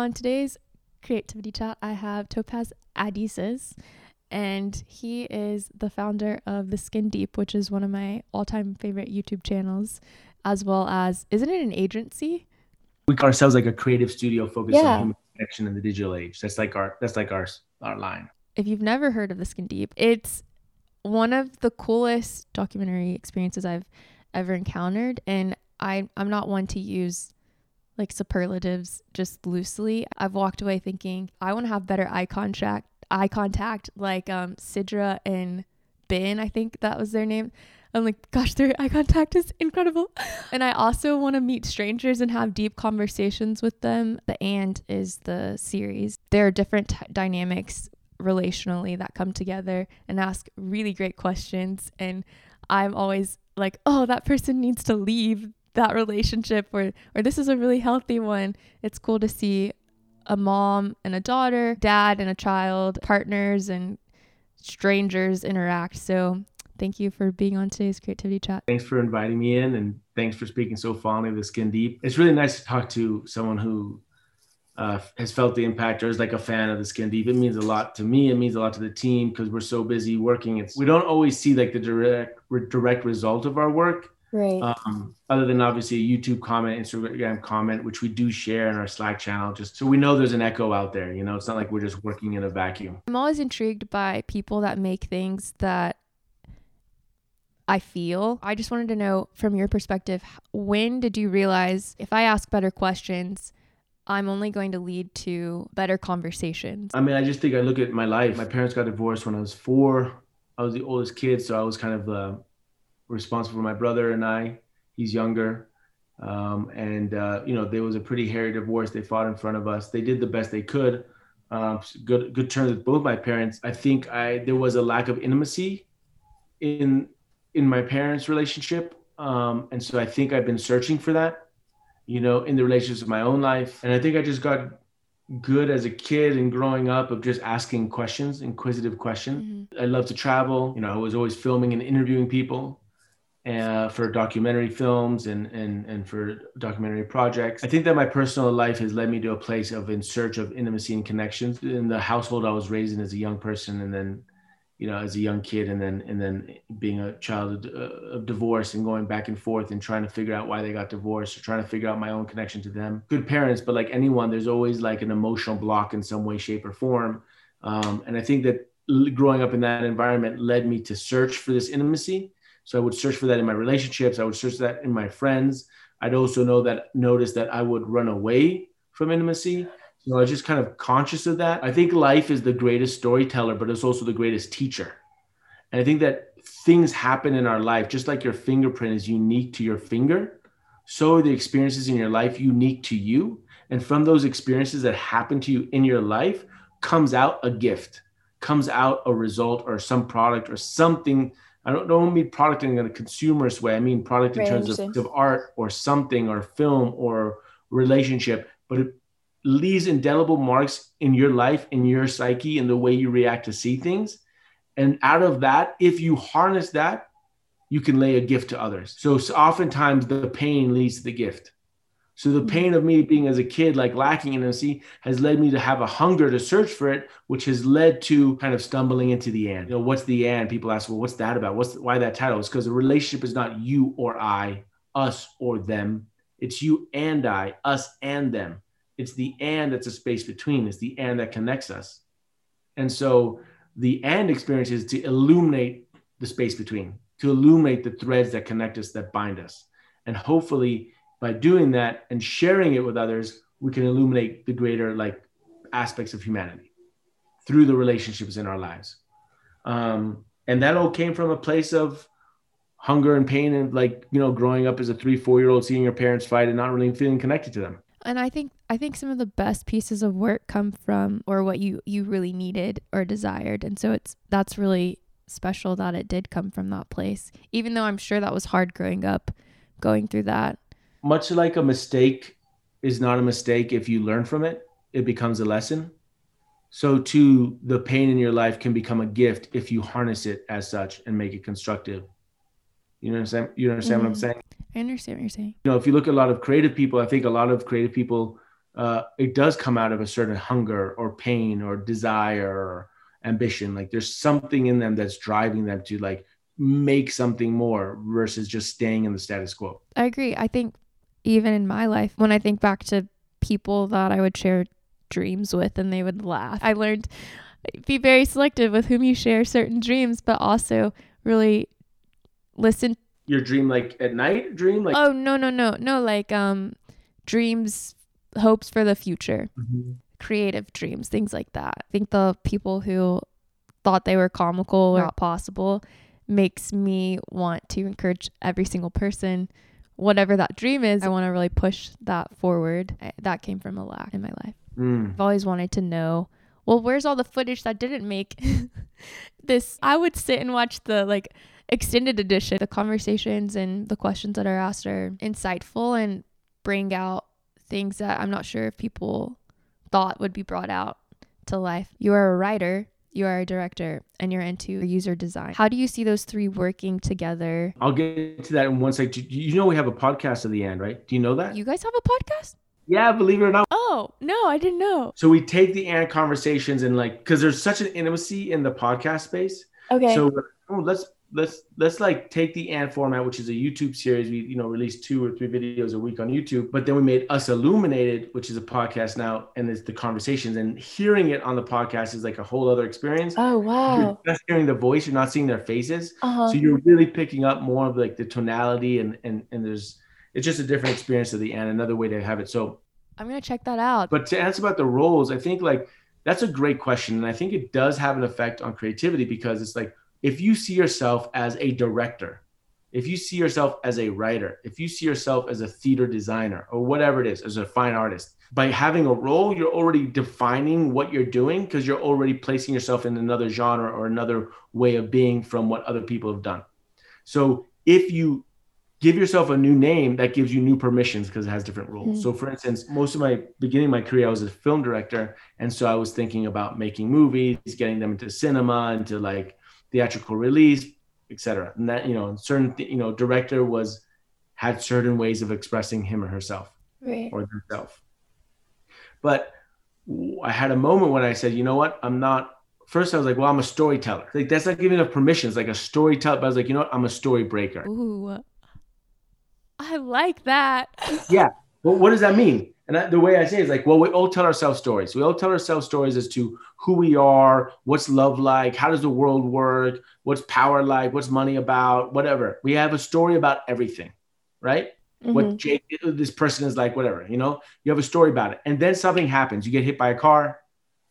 On today's creativity chat, I have Topaz Adizes, and he is the founder of The Skin Deep, which is one of my all time favorite YouTube channels, as well as, isn't it an agency? We call ourselves like a creative studio focused Yeah. on human connection in the digital age. That's like our that's like our our line. If you've never heard of The Skin Deep, it's one of the coolest documentary experiences I've ever encountered. And I, I'm not one to use like superlatives just loosely. I've walked away thinking I want to have better eye contact, eye contact like um Sidra and Bin, I think that was their name. I'm like, gosh, their eye contact is incredible. And I also want to meet strangers and have deep conversations with them. The and is the series. There are different t- dynamics relationally that come together and ask really great questions. And I'm always like, oh, that person needs to leave that relationship or or this is a really healthy one. It's cool to see a mom and a daughter, dad and a child, partners and strangers interact. So thank you for being on today's creativity chat. Thanks for inviting me in and thanks for speaking so fondly of the skin deep. It's really nice to talk to someone who uh, has felt the impact or is like a fan of the skin deep. It means a lot to me. It means a lot to the team because we're so busy working. It's we don't always see like the direct direct result of our work. Right. Um, other than obviously a YouTube comment, Instagram comment, which we do share in our Slack channel, just so we know there's an echo out there. You know, it's not like we're just working in a vacuum. I'm always intrigued by people that make things that I feel. I just wanted to know from your perspective, when did you realize if I ask better questions, I'm only going to lead to better conversations? I mean, I just think I look at my life. My parents got divorced when I was four. I was the oldest kid, so I was kind of uh, responsible for my brother and I. He's younger. Um, and, uh, you know, there was a pretty hairy divorce. They fought in front of us. They did the best they could. Um, good, good terms with both my parents. I think I there was a lack of intimacy in in my parents' relationship, um, and so I think I've been searching for that, you know, in the relationships of my own life. And I think I just got good as a kid and growing up of just asking questions, inquisitive questions. Mhm. I love to travel. You know, I was always filming and interviewing people uh, for documentary films and, and, and for documentary projects. I think that my personal life has led me to a place of in search of intimacy and connections in the household I was raised in as a young person and then, you know, as a young kid and then, and then being a child of, uh, of divorce and going back and forth and trying to figure out why they got divorced or trying to figure out my own connection to them. Good parents, but like anyone, there's always like an emotional block in some way, shape or form. Um, and I think that growing up in that environment led me to search for this intimacy. So I would search for that in my relationships. I would search that in my friends. I'd also know that notice that I would run away from intimacy. So I was just kind of conscious of that. I think life is the greatest storyteller, but it's also the greatest teacher. And I think that things happen in our life, just like your fingerprint is unique to your finger, so are the experiences in your life unique to you. And from those experiences that happen to you in your life comes out a gift, comes out a result or some product or something. I don't, don't mean product in a consumerist way. I mean product in terms of, of art or something or film or relationship, but it leaves indelible marks in your life, in your psyche, in the way you react to see things. And out of that, if you harness that, you can lay a gift to others. So, so oftentimes the pain leads to the gift. So the mm-hmm. pain of me being as a kid, like lacking intimacy, has led me to have a hunger to search for it, which has led to kind of stumbling into the and. You know, what's the and? People ask, well, what's that about? What's why that title? It's because the relationship is not you or I, us or them. It's you and I, us and them. It's the and that's a space between. It's the and that connects us. And so the and experience is to illuminate the space between, to illuminate the threads that connect us, that bind us. And hopefully by doing that and sharing it with others, we can illuminate the greater like aspects of humanity through the relationships in our lives. Um, and that all came from a place of hunger and pain and like, you know, growing up as a three, four year old, seeing your parents fight and not really feeling connected to them. And I think I think some of the best pieces of work come from or what you you really needed or desired. And so it's that's really special that it did come from that place. Even though I'm sure that was hard growing up, going through that. Much like a mistake is not a mistake if you learn from it, it becomes a lesson. So too, the pain in your life can become a gift if you harness it as such and make it constructive. You understand? You understand what I'm saying? I understand what you're saying. You know, if you look at a lot of creative people, I think a lot of creative people uh, it does come out of a certain hunger or pain or desire or ambition. Like there's something in them that's driving them to like make something more versus just staying in the status quo. I agree. I think even in my life, when I think back to people that I would share dreams with and they would laugh, I learned be very selective with whom you share certain dreams, but also really listen. Your dream, like at night, dream, like oh no no no no like um dreams, hopes for the future, mm-hmm. creative dreams, things like that. I think the people who thought they were comical or not possible makes me want to encourage every single person whatever that dream is, I want to really push that forward. I, that came from a lack in my life. Mm. I've always wanted to know, well, where's all the footage that didn't make this? I would sit and watch the like extended edition. The conversations and the questions that are asked are insightful and bring out things that I'm not sure if people thought would be brought out to life. You are a writer you are a director and you're into user design. How do you see those three working together? I'll get to that in one second. You know, we have a podcast at the end, right? Do you know that? You guys have a podcast? Yeah, believe it or not. Oh, no, I didn't know. So we take the and conversations and like, because there's such an intimacy in the podcast space. Okay. So oh, let's let's let's like take the and format which is a youtube series. We you know release two or three videos a week on youtube but then we made us illuminated which is a podcast now and it's the conversations and hearing it on the podcast is like a whole other experience. Oh wow. You're just hearing the voice you're not seeing their faces. Uh-huh. so you're really picking up more of like the tonality and and and there's it's just a different experience of the and another way to have it. So i'm gonna check that out. But to answer about the roles i think like that's a great question and i think it does have an effect on creativity because it's like if you see yourself as a director, if you see yourself as a writer, if you see yourself as a theater designer or whatever it is, as a fine artist, by having a role, you're already defining what you're doing because you're already placing yourself in another genre or another way of being from what other people have done. So if you give yourself a new name, that gives you new permissions because it has different rules. Mm-hmm. So for instance, most of my beginning of my career, I was a film director. And so I was thinking about making movies, getting them into cinema, into like theatrical release, etc. And that you know, certain you know, director was had certain ways of expressing him or herself right. or themselves. But I had a moment when I said, you know what, I'm not. First, I was like, well, I'm a storyteller. Like that's not giving enough permissions. Like a storyteller, but I was like, you know what, I'm a story breaker. Ooh, I like that. yeah. Well, what does that mean? And I, the way I say it is like, well, we all tell ourselves stories. We all tell ourselves stories as to who we are, what's love like, how does the world work, what's power like, what's money about, whatever. We have a story about everything, right? Mm-hmm. What Jake, this person is like, whatever, you know, you have a story about it. And then something happens. You get hit by a car,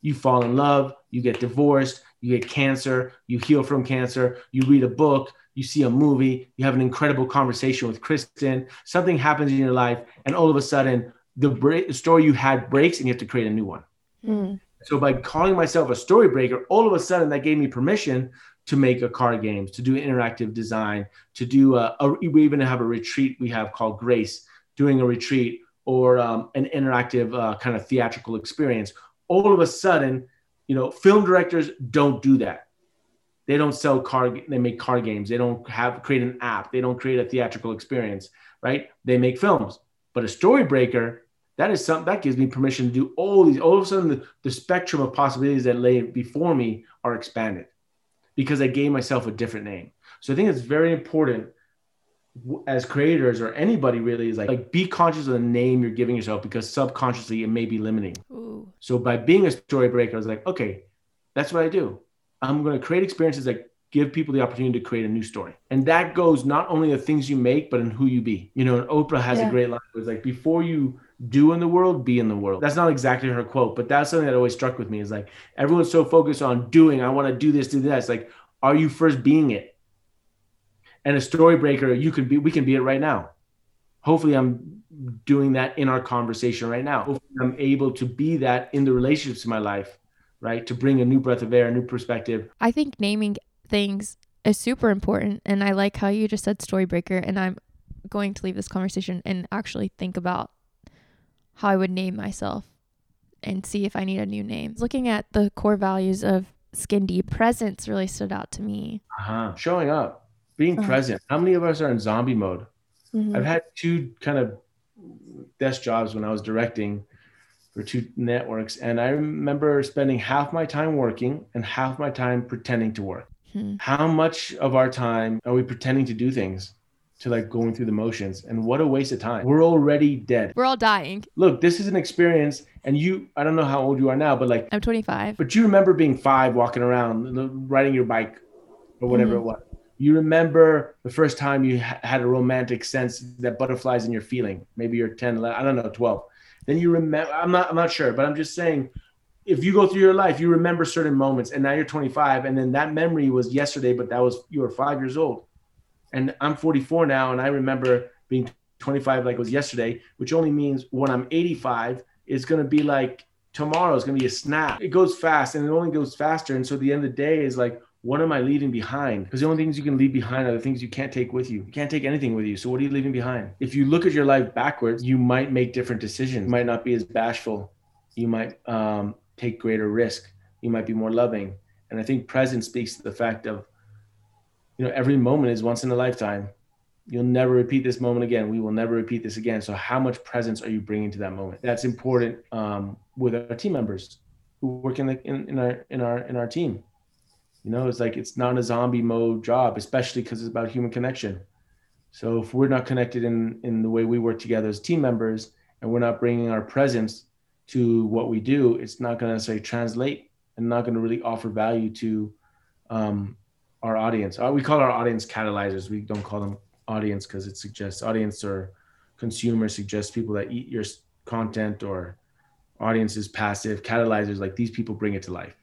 you fall in love, you get divorced, you get cancer, you heal from cancer, you read a book, you see a movie, you have an incredible conversation with Kristen, something happens in your life, and all of a sudden, the, break, story you had breaks and you have to create a new one. Mm. So by calling myself a story breaker, all of a sudden that gave me permission to make a card games, to do interactive design, to do a, a we even have a retreat we have called Grace, doing a retreat or um, an interactive uh, kind of theatrical experience. All of a sudden, you know, film directors don't do that. They don't sell card. They make card games. They don't have create an app. They don't create a theatrical experience, right? They make films. But a story breaker that is something that gives me permission to do all these all of a sudden the, the spectrum of possibilities that lay before me are expanded because i gave myself a different name. So i think it's very important as creators or anybody really is like, like be conscious of the name you're giving yourself because subconsciously it may be limiting. Ooh. so by being a story breaker i was like okay that's what i do. I'm going to create experiences that give people the opportunity to create a new story and that goes not only the things you make but in who you be you know oprah has yeah. a great line where it's like before you do in the world, be in the world. That's not exactly her quote, but that's something that always struck with me is like everyone's so focused on doing, I want to do this, do that. It's like, are you first being it? And a story breaker, you can be, we can be it right now. Hopefully, I'm doing that in our conversation right now. Hopefully, I'm able to be that in the relationships in my life, right? To bring a new breath of air, a new perspective. I think naming things is super important. And I like how you just said story breaker. And I'm going to leave this conversation and actually think about how I would name myself and see if I need a new name. Looking at the core values of Skin Deep, presence really stood out to me. Uh-huh. Showing up, being uh-huh. present. How many of us are in zombie mode? Mm-hmm. I've had two kind of desk jobs when I was directing for two networks. And I remember spending half my time working and half my time pretending to work. Hmm. How much of our time are we pretending to do things? To like going through the motions, and what a waste of time. We're already dead. We're all dying. Look, this is an experience, and you, I don't know how old you are now, but like, I'm 25. But you remember being five, walking around, riding your bike, or whatever mm-hmm. it was you remember the first time you ha- had a romantic sense that butterflies in your feeling maybe you're 10 11, i don't know 12 then you remember i'm not i'm not sure but i'm just saying if you go through your life you remember certain moments and now you're 25 and then that memory was yesterday but that was you were five years old and i'm 44 now and i remember being 25 like it was yesterday which only means when i'm 85 it's to be like tomorrow is to be a snap it goes fast and it only goes faster and so the end of the day is like what am I leaving behind? Because the only things you can leave behind are the things you can't take with you. You can't take anything with you. So what are you leaving behind? If you look at your life backwards, you might make different decisions. You might not be as bashful. You might um, take greater risk. You might be more loving. And I think present speaks to the fact of, you know, every moment is once in a lifetime. You'll never repeat this moment again. We will never repeat this again. So how much presence are you bringing to that moment? That's important um, with our team members who work in, the, in, in our in our in our team you know, it's like it's not a zombie mode job, especially because it's about human connection. So if we're not connected in in the way we work together as team members, and we're not bringing our presence to what we do, it's not going to necessarily translate and not going to really offer value to um, our audience. Uh, we call our audience catalyzers. We don't call them audience because it suggests audience or consumer suggests people that eat your content or audience is passive. Catalyzers like these people bring it to life.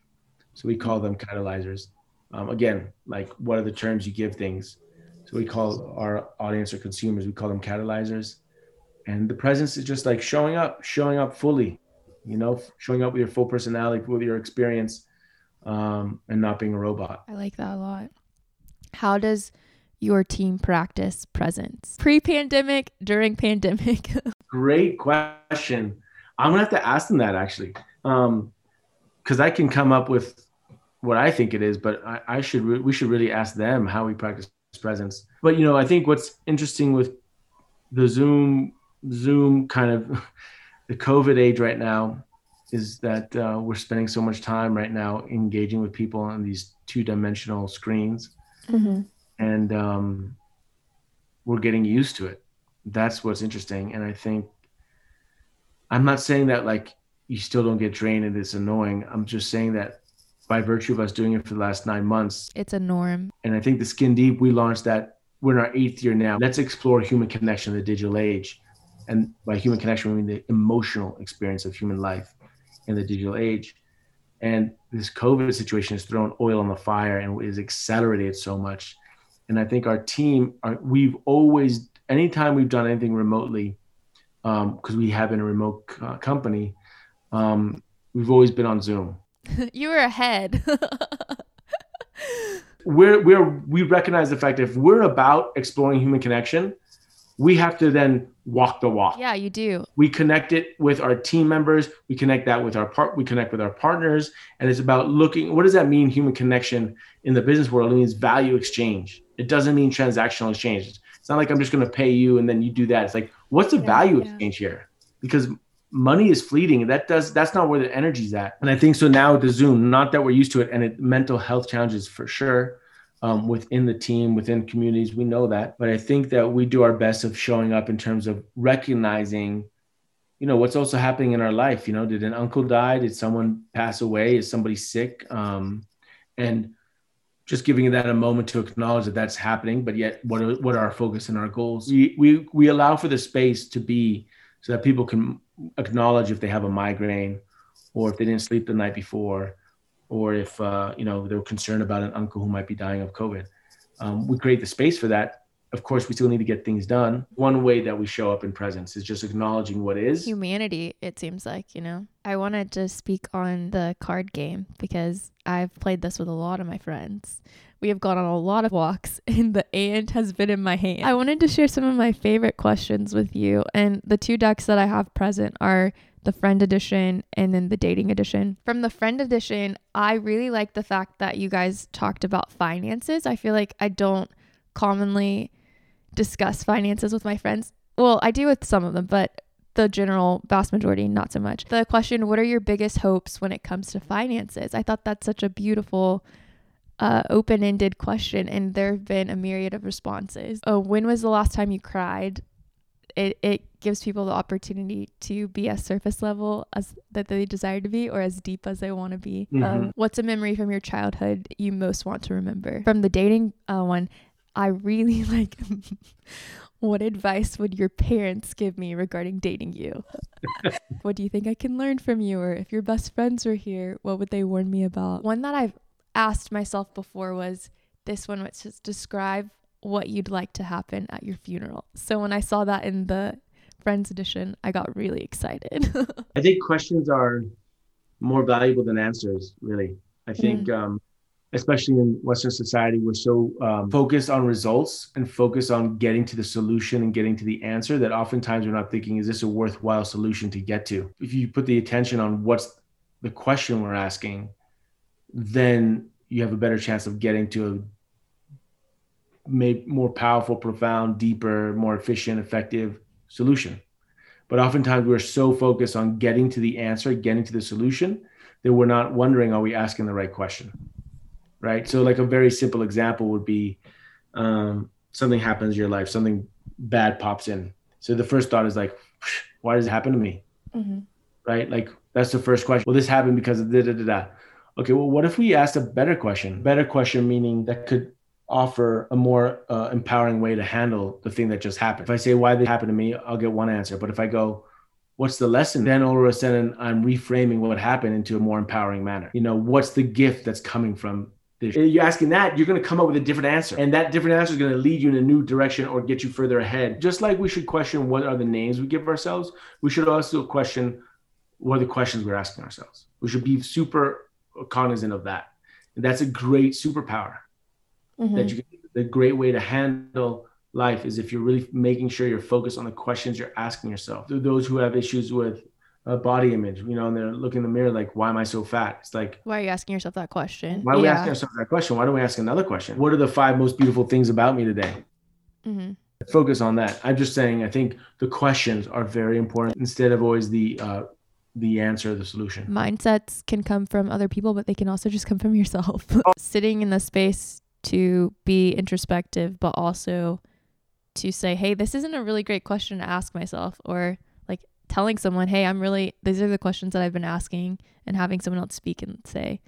So we call them catalyzers. Um, again, like what are the terms you give things? So we call our audience or consumers, we call them catalyzers. And the presence is just like showing up, showing up fully, you know, showing up with your full personality, with your experience, um, and not being a robot. I like that a lot. How does your team practice presence? Pre pandemic, during pandemic? Great question. I'm gonna have to ask them that actually. Um, because I can come up with what I think it is, but I, I should re- we should really ask them how we practice presence. But you know, I think what's interesting with the Zoom Zoom kind of the COVID age right now is that uh, we're spending so much time right now engaging with people on these two dimensional screens, mm-hmm. and um, we're getting used to it. That's what's interesting, and I think I'm not saying that like you still don't get drained and it's annoying. I'm just saying that by virtue of us doing it for the last nine months. It's a norm. And I think the Skin Deep, we launched that. We're in our eighth year now. Let's explore human connection in the digital age. And by human connection, we mean the emotional experience of human life in the digital age. And this COVID situation has thrown oil on the fire and is accelerated so much. And I think our team, are, we've always, anytime we've done anything remotely, because um, we have been a remote uh, company, um, we've always been on Zoom you were ahead. we're we're we recognize the fact that if we're about exploring human connection, we have to then walk the walk. Yeah, you do. We connect it with our team members. We connect that with our part. We connect with our partners, and it's about looking. What does that mean? Human connection in the business world it means value exchange. It doesn't mean transactional exchange. It's not like I'm just going to pay you and then you do that. It's like what's the yeah, value yeah. exchange here? Because money is fleeting. That does that's not where the energy's at. And I think so now with the Zoom, not that we're used to it, and it, mental health challenges for sure. Um, within the team, within communities, we know that. But I think that we do our best of showing up in terms of recognizing, you know, what's also happening in our life. You know, did an uncle die? Did someone pass away? Is somebody sick? Um, and just giving that a moment to acknowledge that that's happening. But yet, what are, what are our focus and our goals? We we we allow for the space to be so that people can acknowledge if they have a migraine or if they didn't sleep the night before or if uh, you know they're concerned about an uncle who might be dying of covid. Um, we create the space for that. Of course we still need to get things done. One way that we show up in presence is just acknowledging what is. Humanity it seems like you know? I wanted to speak on the card game because i've played this with a lot of my friends. We have gone on a lot of walks and the ant has been in my hand. I wanted to share some of my favorite questions with you. And the two decks that I have present are the friend edition and then the dating edition. From the friend edition, I really like the fact that you guys talked about finances. I feel like I don't commonly discuss finances with my friends. Well, I do with some of them, but the general vast majority, not so much. The question, what are your biggest hopes when it comes to finances? I thought that's such a beautiful, uh, open ended question, and there have been a myriad of responses. Oh, when was the last time you cried? It, it gives people the opportunity to be as surface level as that they desire to be or as deep as they want to be. Mhm. Um, what's a memory from your childhood you most want to remember? From the dating uh, one, I really like what advice would your parents give me regarding dating you? what do you think I can learn from you? Or if your best friends were here, what would they warn me about? One that I've asked myself before was this one, which is describe what you'd like to happen at your funeral. So when I saw that in the Friends edition, I got really excited. I think questions are more valuable than answers, really. I think, um, especially in Western society, we're so um, focused on results and focused on getting to the solution and getting to the answer that oftentimes we're not thinking, is this a worthwhile solution to get to? If you put the attention on what's the question we're asking, then you have a better chance of getting to a may, more powerful, profound, deeper, more efficient, effective solution. But oftentimes we're so focused on getting to the answer, getting to the solution, that we're not wondering, are we asking the right question? Right. So, like a very simple example would be um, something happens in your life, something bad pops in. So, the first thought is like, why does it happen to me? mm-hmm. Right. Like, that's the first question. Well, this happened because of da da da da. Okay. Well, what if we asked a better question? Better question meaning that could offer a more uh, empowering way to handle the thing that just happened. If I say why did happened to me, I'll get one answer. But if I go, what's the lesson? Then all of a sudden I'm reframing what happened into a more empowering manner. You know, what's the gift that's coming from this? You're asking that, you're going to come up with a different answer. And that different answer is going to lead you in a new direction or get you further ahead. Just like we should question what are the names we give ourselves, we should also question what are the questions we're asking ourselves. We should be super cognizant of that. And that's a great superpower Mm-hmm. that you can, the great way to handle life is if you're really making sure you're focused on the questions you're asking yourself. Those who have issues with uh, body image, you know, and they're looking in the mirror like, why am I so fat? It's like, Why are you asking yourself that question? why are we asking ourselves that question? Why don't we ask another question? What are the five most beautiful things about me today? Mm-hmm. Focus on that. I'm just saying, I think the questions are very important instead of always the uh, the answer, the solution. Mindsets can come from other people, but they can also just come from yourself. Sitting in the space to be introspective, but also to say, hey, this isn't a really great question to ask myself, or like telling someone, hey, I'm really, these are the questions that I've been asking, and having someone else speak and say,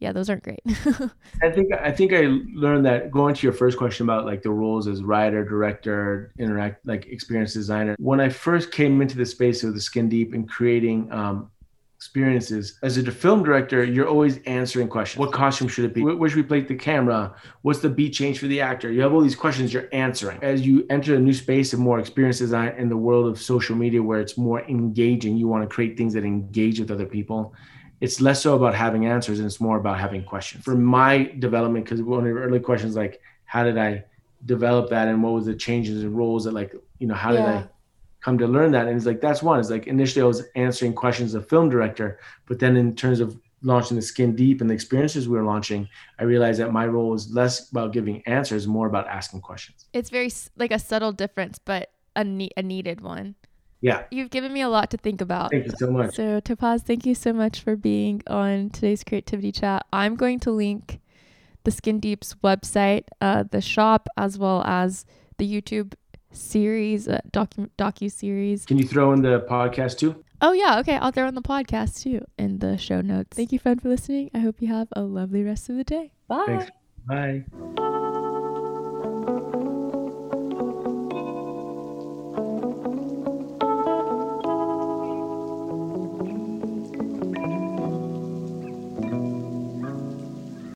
yeah, those aren't great. I think I think I learned that going to your first question about like the roles as writer, director, interact like experience designer. When I first came into the space of the skin deep and creating um, experiences as a film director, you're always answering questions. What costume should it be? Where, where should we place the camera? What's the beat change for the actor? You have all these questions you're answering. As you enter a new space of more experience design in the world of social media, where it's more engaging, you want to create things that engage with other people it's less so about having answers and it's more about having questions. For my development, because one of the early questions like, how did I develop that and what was the changes and roles that like, you know, how did Yeah. I come to learn that? And it's like, that's one. It's like initially I was answering questions as a film director, but then in terms of launching the skin deep and the experiences we were launching, I realized that my role was less about giving answers, more about asking questions. it's very like a subtle difference, but a, ne- a needed one. Yeah. You've given me a lot to think about. Thank you so much. So, Topaz, thank you so much for being on today's creativity chat. I'm going to link the Skin Deep's website, uh, the shop, as well as the YouTube series, uh, docu docu series. Can you throw in the podcast too? Oh yeah, okay. I'll throw in the podcast too in the show notes. Thank you, friend, for listening. I hope you have a lovely rest of the day. Bye. Thanks. Bye.